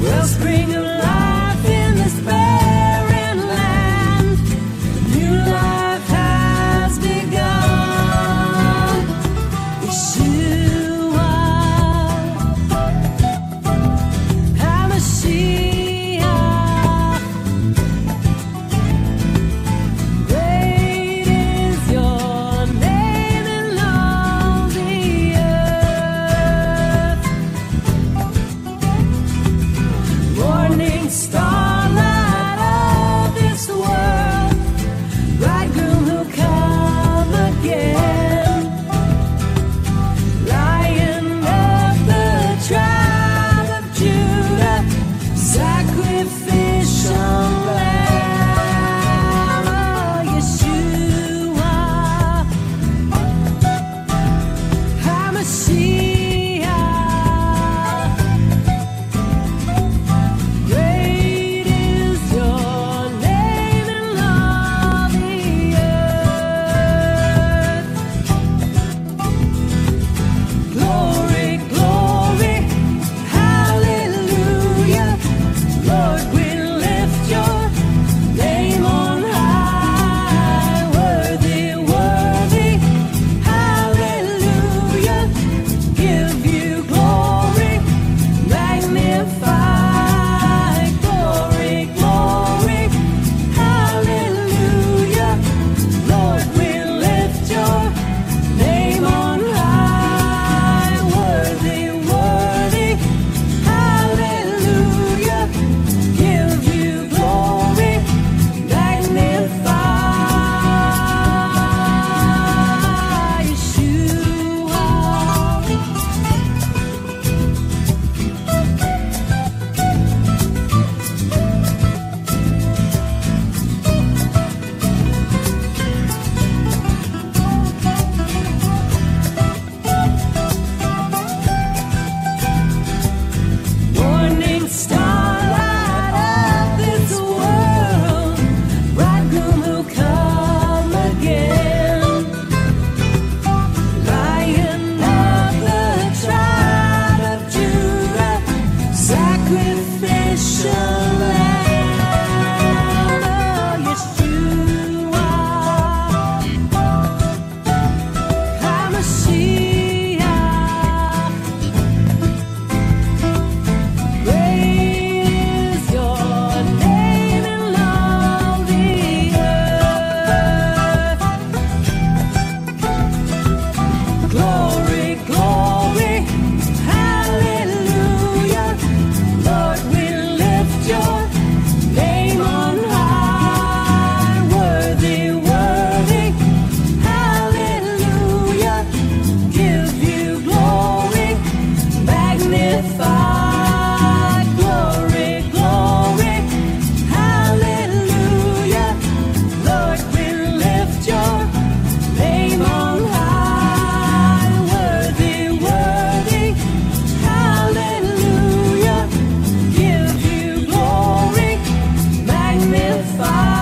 Wellspring fire.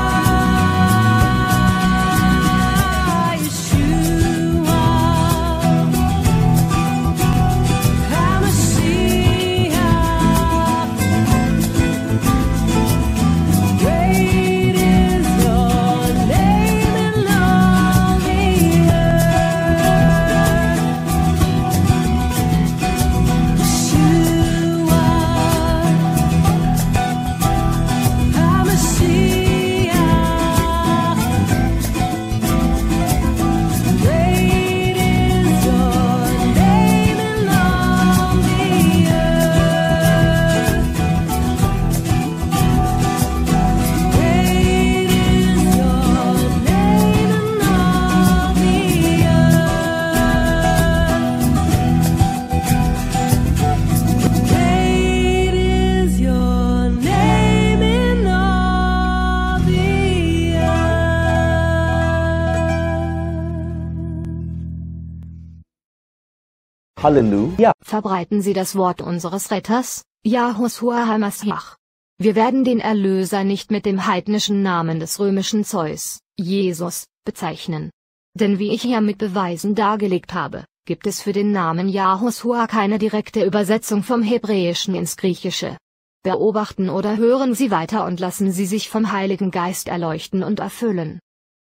Halleluja. Verbreiten Sie das Wort unseres Retters, Yahushua HaMashiach. Wir werden den Erlöser nicht mit dem heidnischen Namen des römischen Zeus, Jesus, bezeichnen. Denn wie ich hier mit Beweisen dargelegt habe, gibt es für den Namen Yahushua keine direkte Übersetzung vom Hebräischen ins Griechische. Beobachten oder hören Sie weiter und lassen Sie sich vom Heiligen Geist erleuchten und erfüllen.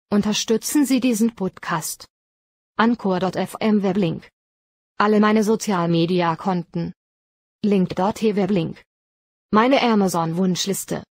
Unterstützen Sie diesen Podcast. Anchor.fm Weblink. Alle meine Sozialmedia-Konten. Link.tv Weblink. Meine Amazon-Wunschliste.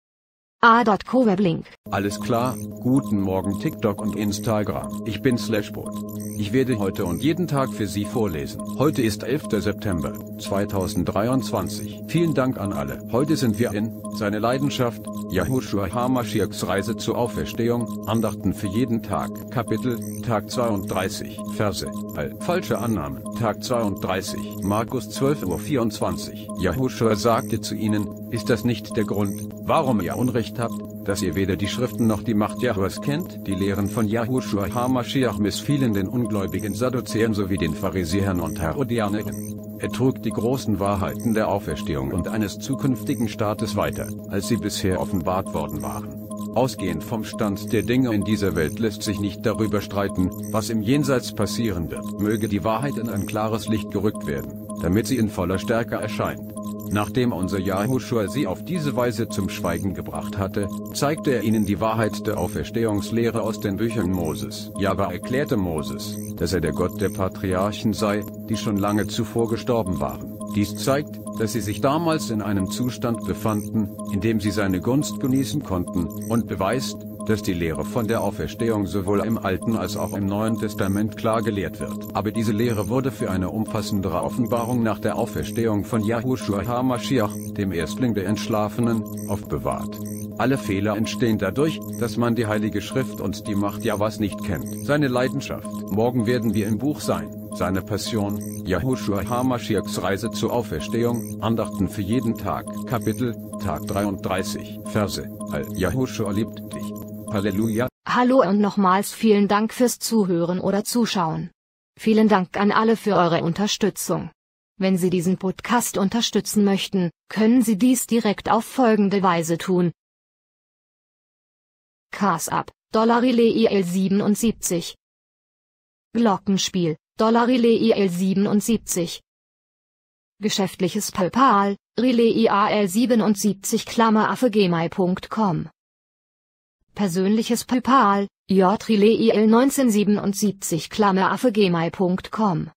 A.co Weblink. Alles klar, guten Morgen TikTok und Instagram. Ich bin Slashbot. Ich werde heute und jeden Tag für Sie vorlesen. Heute ist 11. September 2023. Vielen Dank an alle. Heute sind wir in seine Leidenschaft, Yahushua HaMashiachs Reise zur Auferstehung, Andachten für jeden Tag, Kapitel, Tag 32, Verse, All, falsche Annahmen, Tag 32, Markus 12.24 Uhr. Yahushua sagte zu ihnen, ist das nicht der Grund, warum ihr Unrecht habt, dass ihr weder die Schriften noch die Macht Jahwes kennt? Die Lehren von Yahushua HaMashiach missfielen den ungläubigen Sadduzäern sowie den Pharisäern und Herodianern. Er trug die großen Wahrheiten der Auferstehung und eines zukünftigen Staates weiter, als sie bisher offenbart worden waren. Ausgehend vom Stand der Dinge in dieser Welt lässt sich nicht darüber streiten, was im Jenseits passieren wird. Möge die Wahrheit in ein klares Licht gerückt werden, damit sie in voller Stärke erscheint. Nachdem unser Yahushua sie auf diese Weise zum Schweigen gebracht hatte, zeigte er ihnen die Wahrheit der Auferstehungslehre aus den Büchern Moses. Jahwe erklärte Moses, dass er der Gott der Patriarchen sei, die schon lange zuvor gestorben waren. Dies zeigt, dass sie sich damals in einem Zustand befanden, in dem sie seine Gunst genießen konnten, und beweist, dass die Lehre von der Auferstehung sowohl im Alten als auch im Neuen Testament klar gelehrt wird. Aber diese Lehre wurde für eine umfassendere Offenbarung nach der Auferstehung von Yahushua HaMashiach, dem Erstling der Entschlafenen, aufbewahrt. Alle Fehler entstehen dadurch, dass man die Heilige Schrift und die Macht Javas nicht kennt. Seine Leidenschaft. Morgen werden wir im Buch sein. Seine Passion, Yahushua HaMashiachs Reise zur Auferstehung, Andachten für jeden Tag, Kapitel, Tag 33, Verse, All Yahushua liebt dich. Halleluja. Hallo und nochmals vielen Dank fürs Zuhören oder Zuschauen. Vielen Dank an alle für eure Unterstützung. Wenn Sie diesen Podcast unterstützen möchten, können Sie dies direkt auf folgende Weise tun. Cars Up, Dollarile IL 77. Glockenspiel, Dollarile IL 77. Geschäftliches PayPal, Relais IAL 77 Klammer Persönliches PayPal, jrelil 1977 Klammeraffe gmail.com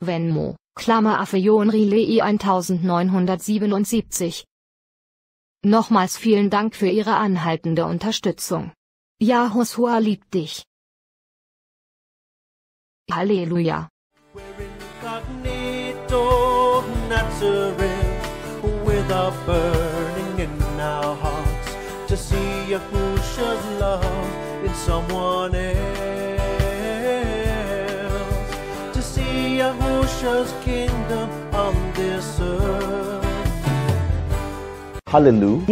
Venmo, Klammeraffe Jonrilei 1977 Nochmals vielen Dank für Ihre anhaltende Unterstützung. Yahushua liebt dich. Halleluja. with see Yahusha's love in someone else, to see Yahusha's kingdom on this earth. Halleluja.